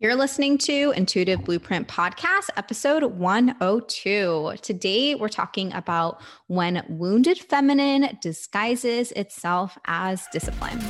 You're listening to Intuitive Blueprint Podcast, episode 102. Today, we're talking about when wounded feminine disguises itself as discipline.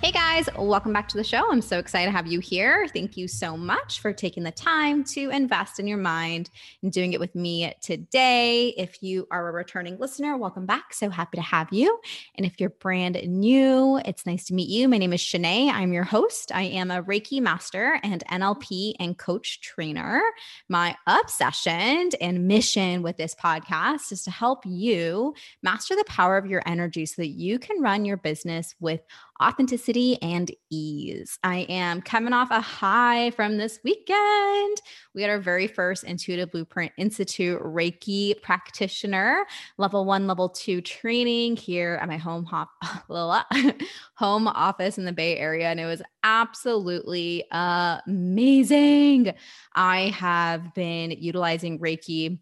Hey guys, welcome back to the show. I'm so excited to have you here. Thank you so much for taking the time to invest in your mind and doing it with me today. If you are a returning listener, welcome back. So happy to have you. And if you're brand new, it's nice to meet you. My name is Shanae. I'm your host. I am a Reiki master and NLP and coach trainer. My obsession and mission with this podcast is to help you master the power of your energy so that you can run your business with authenticity and ease. I am coming off a high from this weekend. We had our very first Intuitive Blueprint Institute Reiki practitioner, level one, level two training here at my home hop, home office in the Bay Area. And it was absolutely amazing. I have been utilizing Reiki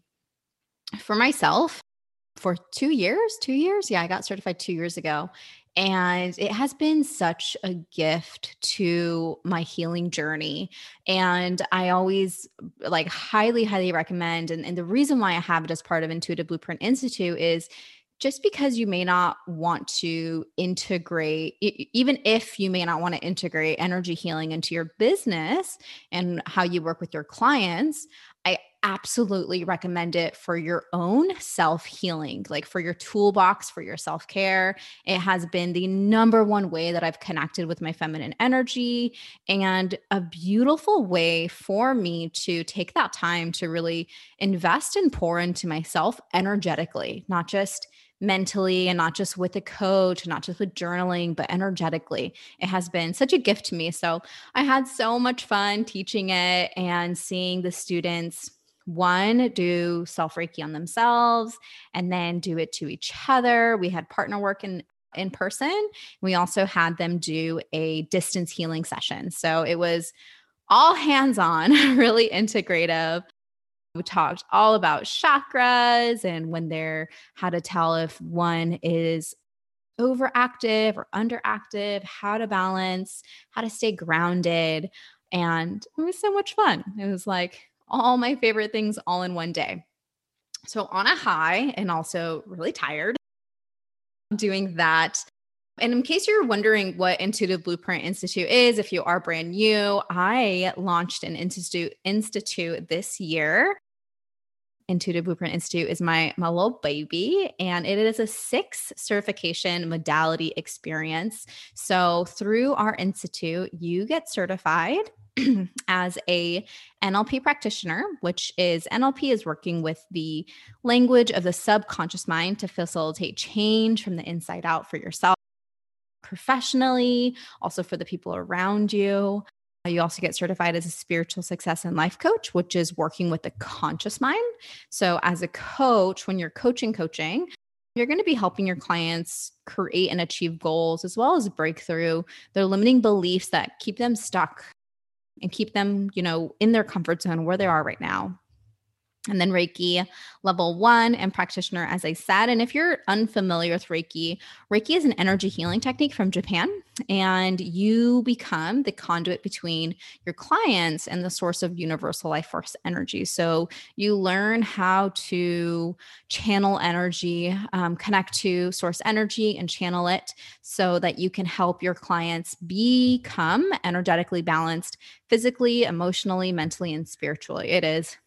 for myself for two years, two years. Yeah, I got certified two years ago. And it has been such a gift to my healing journey. And I always like highly, highly recommend. And, and the reason why I have it as part of Intuitive Blueprint Institute is just because you may not want to integrate, even if you may not want to integrate energy healing into your business and how you work with your clients, I absolutely recommend it for your own self healing, like for your toolbox, for your self care. It has been the number one way that I've connected with my feminine energy and a beautiful way for me to take that time to really invest and pour into myself energetically, not just mentally and not just with a coach, not just with journaling, but energetically. It has been such a gift to me. So I had so much fun teaching it and seeing the students one do self reiki on themselves and then do it to each other we had partner work in in person we also had them do a distance healing session so it was all hands on really integrative we talked all about chakras and when they're how to tell if one is overactive or underactive how to balance how to stay grounded and it was so much fun it was like all my favorite things all in one day. So, on a high and also really tired doing that. And in case you're wondering what Intuitive Blueprint Institute is, if you are brand new, I launched an institute institute this year. Intuitive Blueprint Institute is my my little baby and it is a six certification modality experience. So through our institute, you get certified as a NLP practitioner, which is NLP is working with the language of the subconscious mind to facilitate change from the inside out for yourself professionally, also for the people around you. Uh, you also get certified as a spiritual success and life coach, which is working with the conscious mind. So, as a coach, when you're coaching, coaching, you're going to be helping your clients create and achieve goals as well as break through their limiting beliefs that keep them stuck and keep them, you know, in their comfort zone where they are right now. And then Reiki level one and practitioner, as I said. And if you're unfamiliar with Reiki, Reiki is an energy healing technique from Japan, and you become the conduit between your clients and the source of universal life force energy. So you learn how to channel energy, um, connect to source energy, and channel it so that you can help your clients become energetically balanced physically, emotionally, mentally, and spiritually. It is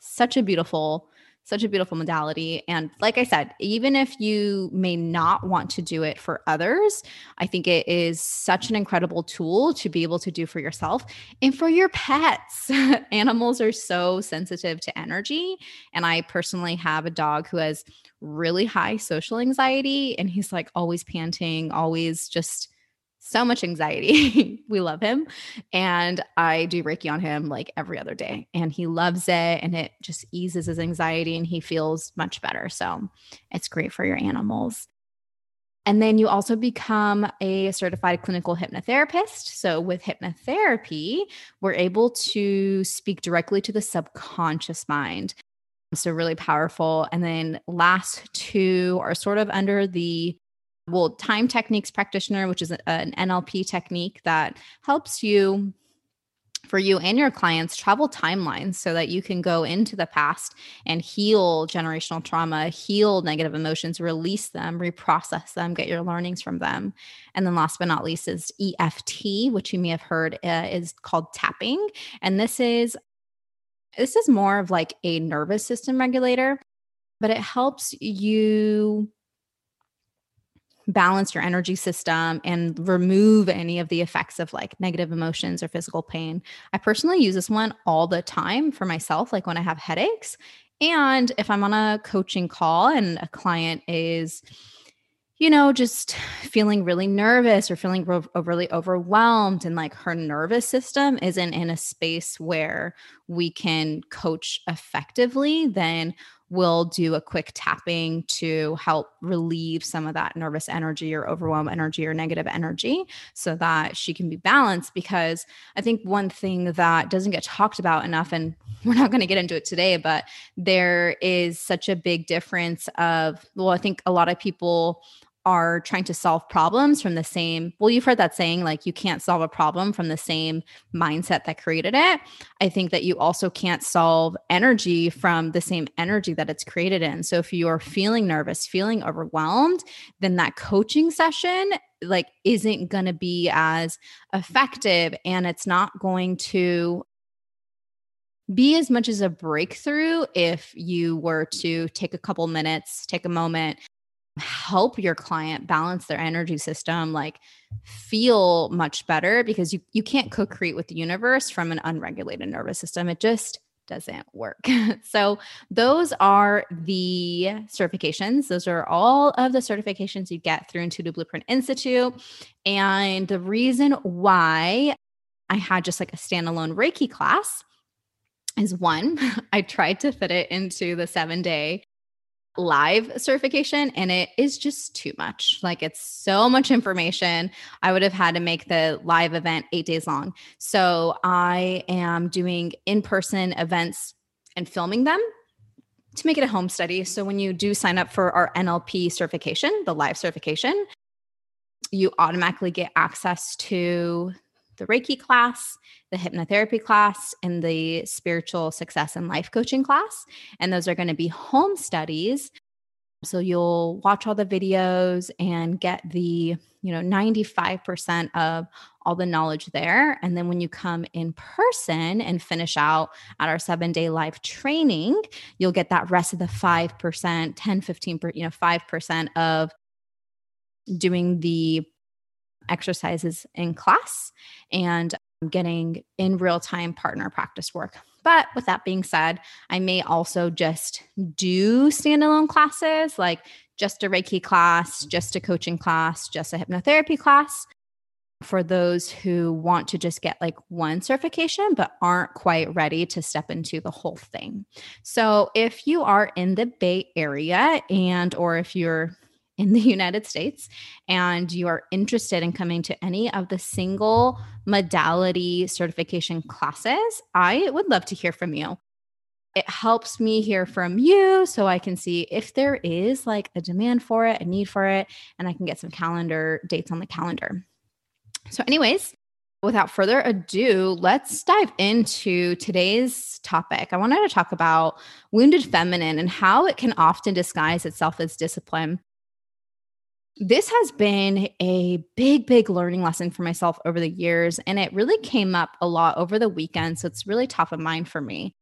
such a beautiful such a beautiful modality. And like i said even if you may not want to do it for others i think it is such an incredible tool to be able to do for yourself. And for your pets animals are so sensitive to energy. And i personally have a dog who has really high social anxiety and he's like always panting always just so much anxiety. we love him. And I do Reiki on him like every other day. And he loves it and it just eases his anxiety and he feels much better. So it's great for your animals. And then you also become a certified clinical hypnotherapist. So, with hypnotherapy, we're able to speak directly to the subconscious mind. So, really powerful. And then last two are sort of under the well, time techniques practitioner, which is an NLP technique that helps you for you and your clients travel timelines so that you can go into the past and heal generational trauma, heal negative emotions, release them, reprocess them, get your learnings from them. And then last but not least is EFT, which you may have heard uh, is called tapping. And this is this is more of like a nervous system regulator, but it helps you balance your energy system and remove any of the effects of like negative emotions or physical pain. I personally use this one all the time for myself, like when I have headaches. And if I'm on a coaching call and a client is, you know, just feeling really nervous or feeling really overwhelmed, and like her nervous system isn't in a space where we can coach effectively, then we'll do a quick tapping to help relieve some of that nervous energy or overwhelm energy or negative energy so that she can be balanced. Because I think one thing that doesn't get talked about enough, and we're not going to get into it today, but there is such a big difference of, well, I think a lot of people are trying to solve problems from the same well you've heard that saying like you can't solve a problem from the same mindset that created it. I think that you also can't solve energy from the same energy that it's created in. So if you're feeling nervous feeling overwhelmed then that coaching session like isn't going to be as effective and it's not going to be as much as a breakthrough if you were to take a couple minutes, take a moment, help your client balance their energy system like feel much better because you you can't co-create with the universe from an unregulated nervous system it just doesn't work. so, those are the certifications. Those are all of the certifications you get through Intuitive Blueprint Institute. And the reason why I had just like a standalone Reiki class is one, I tried to fit it into the seven day live certification and it is just too much. Like it's so much information. I would have had to make the live event 8 days long. So I am doing in-person events and filming them to make it a home study. So when you do sign up for our NLP certification, the live certification, you automatically get access to the Reiki class, the hypnotherapy class, and the spiritual success and life coaching class. And those are going to be home studies. So you'll watch all the videos and get the, you know, 95% of all the knowledge there. And then when you come in person and finish out at our seven day live training, you'll get that rest of the 5%, 10, 15, you know, 5% of doing the exercises in class and getting in real time partner practice work. But with that being said, I may also just do standalone classes like just a Reiki class, just a coaching class, just a hypnotherapy class for those who want to just get like one certification but aren't quite ready to step into the whole thing. So if you are in the Bay Area and or if you're in the United States and you are interested in coming to any of the single modality certification classes, I would love to hear from you. It helps me hear from you so I can see if there is like a demand for it, a need for it, and I can get some calendar dates on the calendar. So, anyways, without further ado, let's dive into today's topic. I wanted to talk about wounded feminine and how it can often disguise itself as discipline this has been a big, big learning lesson for myself over the years. And it really came up a lot over the weekend. So it's really top of mind for me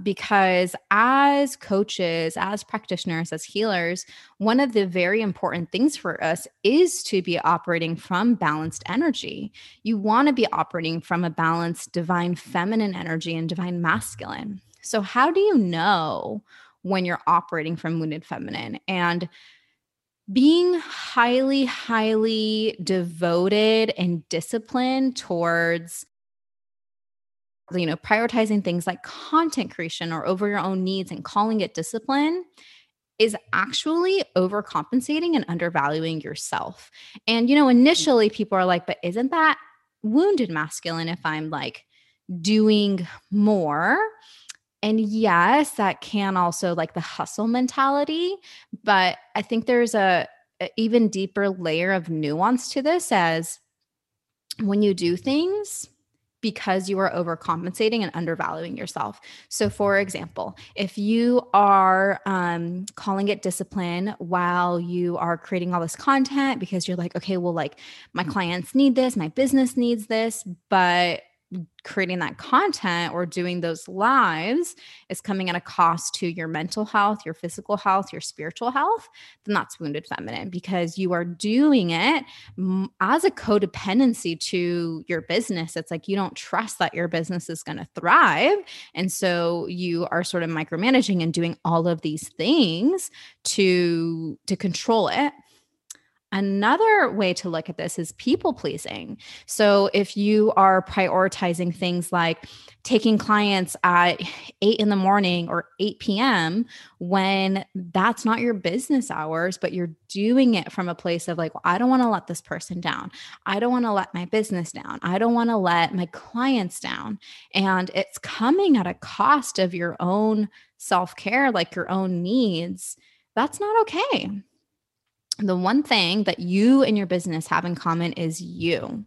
because as coaches, as practitioners, as healers, one of the very important things for us is to be operating from balanced energy. You want to be operating from a balanced divine feminine energy and divine masculine. So, how do you know when you're operating from wounded feminine? And being highly, highly devoted and disciplined towards you know prioritizing things like content creation or over your own needs and calling it discipline is actually overcompensating and undervaluing yourself. And you know, initially people are like, but isn't that wounded masculine if I'm like doing more? And yes, that can also like the hustle mentality, but I think there's a even deeper layer of nuance to this as when you do things because you are overcompensating and undervaluing yourself. So, for example, if you are um, calling it discipline while you are creating all this content because you're like, okay, well, like my clients need this, my business needs this, but creating that content or doing those lives is coming at a cost to your mental health, your physical health, your spiritual health, then that's wounded feminine because you are doing it as a codependency to your business. It's like you don't trust that your business is going to thrive. And so you are sort of micromanaging and doing all of these things to to control it Another way to look at this is people pleasing. So, if you are prioritizing things like taking clients at eight in the morning or 8 p.m., when that's not your business hours, but you're doing it from a place of like, well, I don't want to let this person down. I don't want to let my business down. I don't want to let my clients down. And it's coming at a cost of your own self care, like your own needs. That's not okay the one thing that you and your business have in common is you.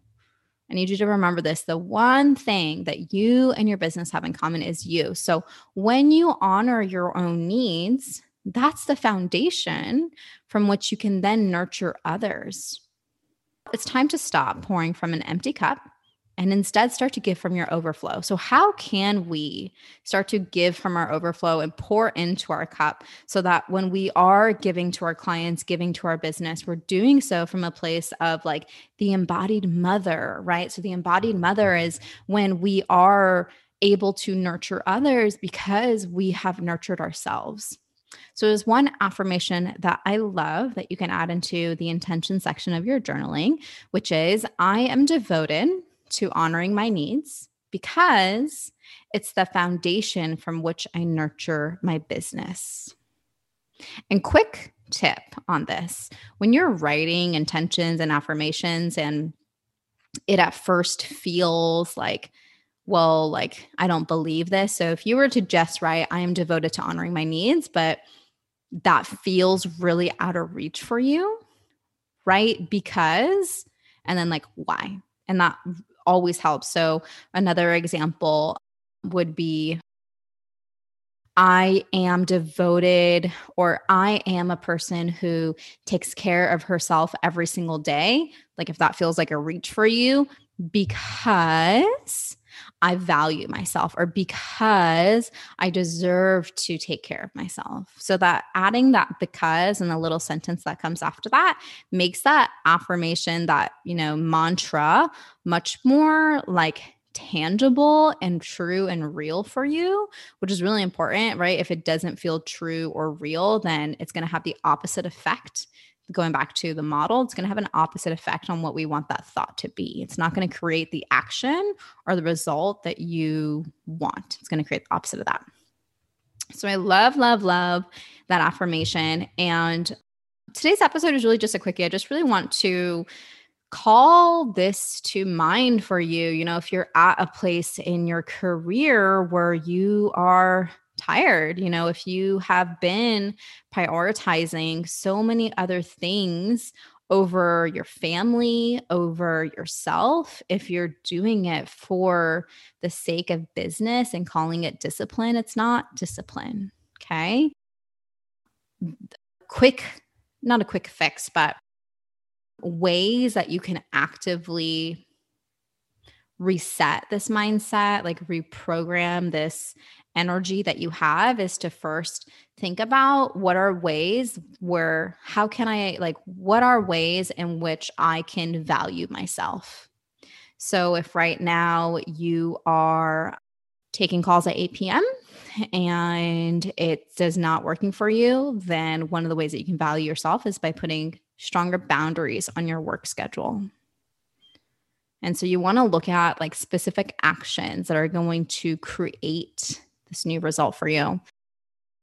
I need you to remember this. The one thing that you and your business have in common is you. So when you honor your own needs, that's the foundation from which you can then nurture others. It's time to stop pouring from an empty cup and instead start to give from your overflow. So, how can we start to give from our overflow and pour into our cup so that when we are giving to our clients, giving to our business, we're doing so from a place of like the embodied mother, right? So, the embodied mother mm-hmm. is when we are able to nurture others because we have nurtured ourselves. So, there's one affirmation that I love that you can add into the intention section of your journaling, which is I am devoted to honoring my needs because it's the foundation from which I nurture my business. And quick tip on this when you're writing intentions and affirmations, and it at first feels like, well, like I don't believe this. So if you were to just write, I am devoted to honoring my needs, but that feels really out of reach for you, right? Because, and then like, why? And that always helps. So, another example would be I am devoted or I am a person who takes care of herself every single day. Like, if that feels like a reach for you, because I value myself or because I deserve to take care of myself. So that adding that because and the little sentence that comes after that makes that affirmation, that, you know, mantra much more like tangible and true and real for you, which is really important, right? If it doesn't feel true or real, then it's going to have the opposite effect going back to the model, it's going to have an opposite effect on what we want that thought to be. It's not going to create the action or the result that you want. It's going to create the opposite of that. So I love, love, love that affirmation. And today's episode is really just a quickie. I just really want to call this to mind for you. You know, if you're at a place in your career where you are tired. You know, if you have been prioritizing so many other things over your family, over yourself, if you're doing it for the sake of business and calling it discipline, it's not discipline. Okay. Quick, not a quick fix, but ways that you can actively reset this mindset, like reprogram this energy that you have is to first think about what are ways where how can I like what are ways in which I can value myself. So if right now you are taking calls at 8 p.m. and it is not working for you, then one of the ways that you can value yourself is by putting stronger boundaries on your work schedule. And so you want to look at like specific actions that are going to create this new result for you.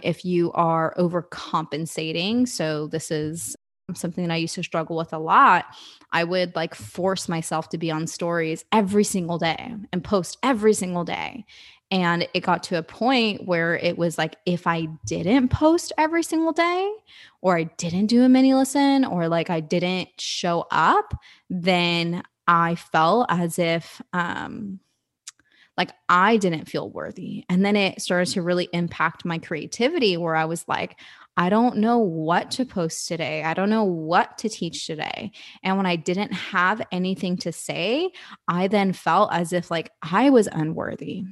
If you are overcompensating, so this is something that I used to struggle with a lot, I would like force myself to be on stories every single day and post every single day. And it got to a point where it was like, if I didn't post every single day, or I didn't do a mini listen, or like I didn't show up, then I felt as if, um, like I didn't feel worthy. And then it started to really impact my creativity where I was like, I don't know what to post today. I don't know what to teach today. And when I didn't have anything to say, I then felt as if like I was unworthy.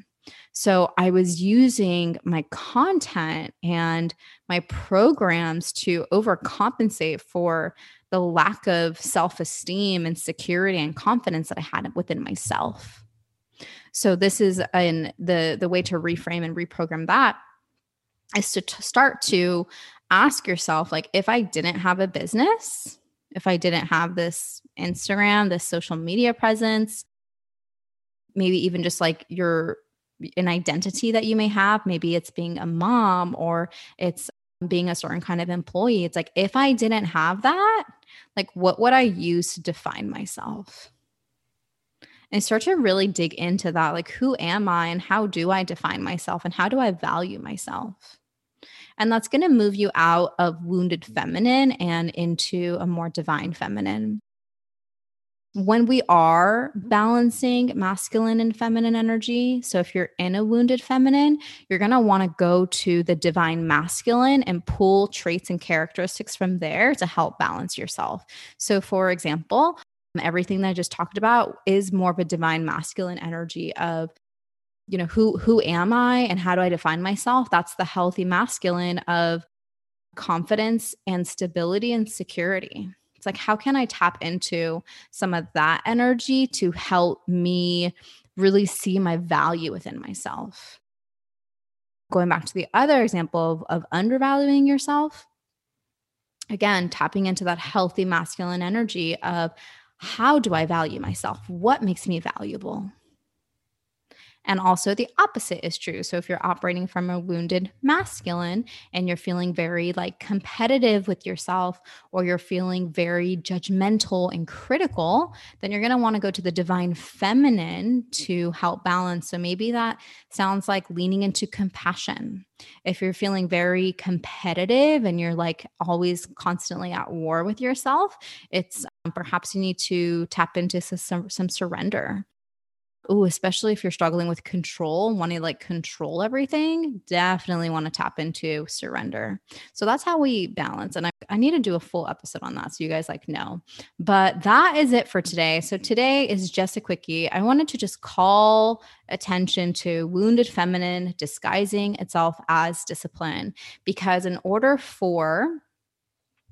So I was using my content and my programs to overcompensate for the lack of self esteem and security and confidence that I had within myself. So this is in the the way to reframe and reprogram that is to t- start to ask yourself like if I didn't have a business, if I didn't have this Instagram, this social media presence, maybe even just like your an identity that you may have, maybe it's being a mom or it's being a certain kind of employee. It's like if I didn't have that, like what would I use to define myself? And start to really dig into that like who am i and how do i define myself and how do i value myself and that's going to move you out of wounded feminine and into a more divine feminine when we are balancing masculine and feminine energy, so if you're in a wounded feminine, you're going to want to go to the divine masculine and pull traits and characteristics from there to help balance yourself. So, for example, everything that I just talked about is more of a divine masculine energy of you know who who am I and how do I define myself? That's the healthy masculine of confidence and stability and security. It's like how can I tap into some of that energy to help me really see my value within myself? Going back to the other example of, of undervaluing yourself again tapping into that healthy masculine energy of how do I value myself? What makes me valuable? And also the opposite is true. So if you're operating from a wounded masculine and you're feeling very like competitive with yourself or you're feeling very judgmental and critical, then you're going to want to go to the divine feminine to help balance. So maybe that sounds like leaning into compassion. If you're feeling very competitive and you're like always constantly at war with yourself, it's perhaps you need to tap into some, some surrender oh, especially if you're struggling with control, wanting to like control everything, definitely want to tap into surrender. So that's how we balance. And I, I need to do a full episode on that so you guys like know. But that is it for today. So today is just a quickie. I wanted to just call attention to wounded feminine disguising itself as discipline because in order for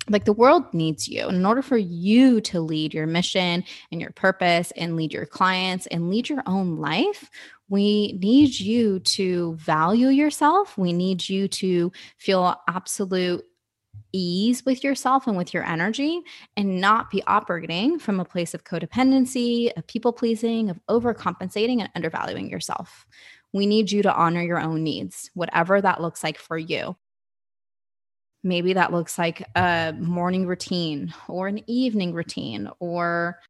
like the world needs you. And in order for you to lead your mission and your purpose and lead your clients and lead your own life, we need you to value yourself. We need you to feel absolute ease with yourself and with your energy and not be operating from a place of codependency, of people pleasing, of overcompensating and undervaluing yourself. We need you to honor your own needs, whatever that looks like for you. Maybe that looks like a morning routine or an evening routine or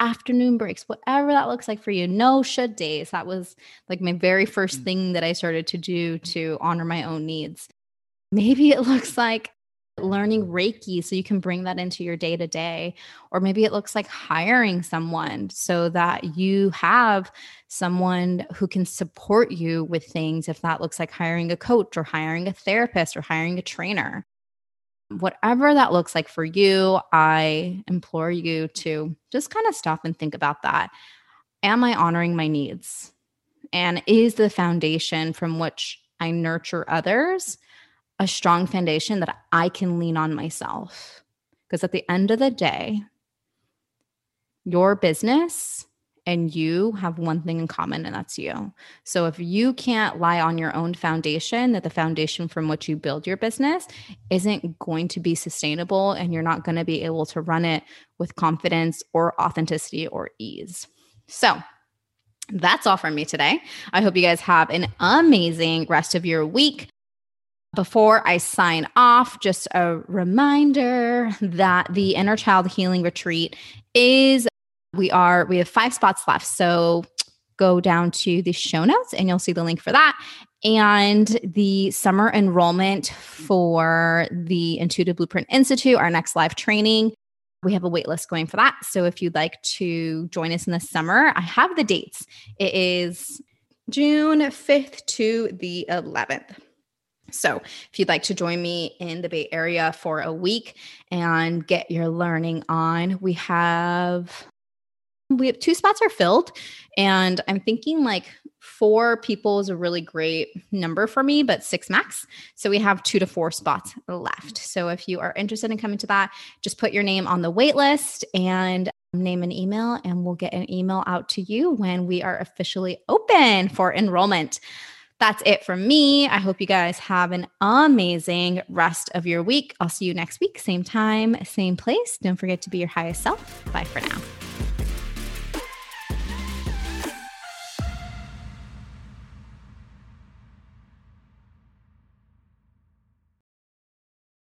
afternoon breaks, whatever that looks like for you. No should days. That was like my very first mm. thing that I started to do to honor my own needs. Maybe it looks like learning Reiki so you can bring that into your day to day. Or maybe it looks like hiring someone so that you have someone who can support you with things. If that looks like hiring a coach or hiring a therapist or hiring a trainer. Whatever that looks like for you, I implore you to just kind of stop and think about that. Am I honoring my needs? And is the foundation from which I nurture others a strong foundation that I can lean on myself. Because at the end of the day, your business and you have one thing in common, and that's you. So if you can't lie on your own foundation, that the foundation from which you build your business isn't going to be sustainable and you're not going to be able to run it with confidence or authenticity or ease. So, that's all from me today. I hope you guys have an amazing rest of your week. Before I sign off, just a reminder that the Inner Child Healing Retreat is, we are, we have five spots left. So go down to the show notes and you'll see the link for that. And the summer enrollment for the Intuitive Blueprint Institute, our next live training, we have a waitlist going for that. So if you'd like to join us in the summer, I have the dates. It is June 5th to the 11th. So, if you'd like to join me in the Bay Area for a week and get your learning on, we have we have two spots are filled and I'm thinking like four people is a really great number for me, but six max. So we have two to four spots left. So if you are interested in coming to that, just put your name on the wait list and name an email, and we'll get an email out to you when we are officially open for enrollment. That's it from me. I hope you guys have an amazing rest of your week. I'll see you next week, same time, same place. Don't forget to be your highest self. Bye for now.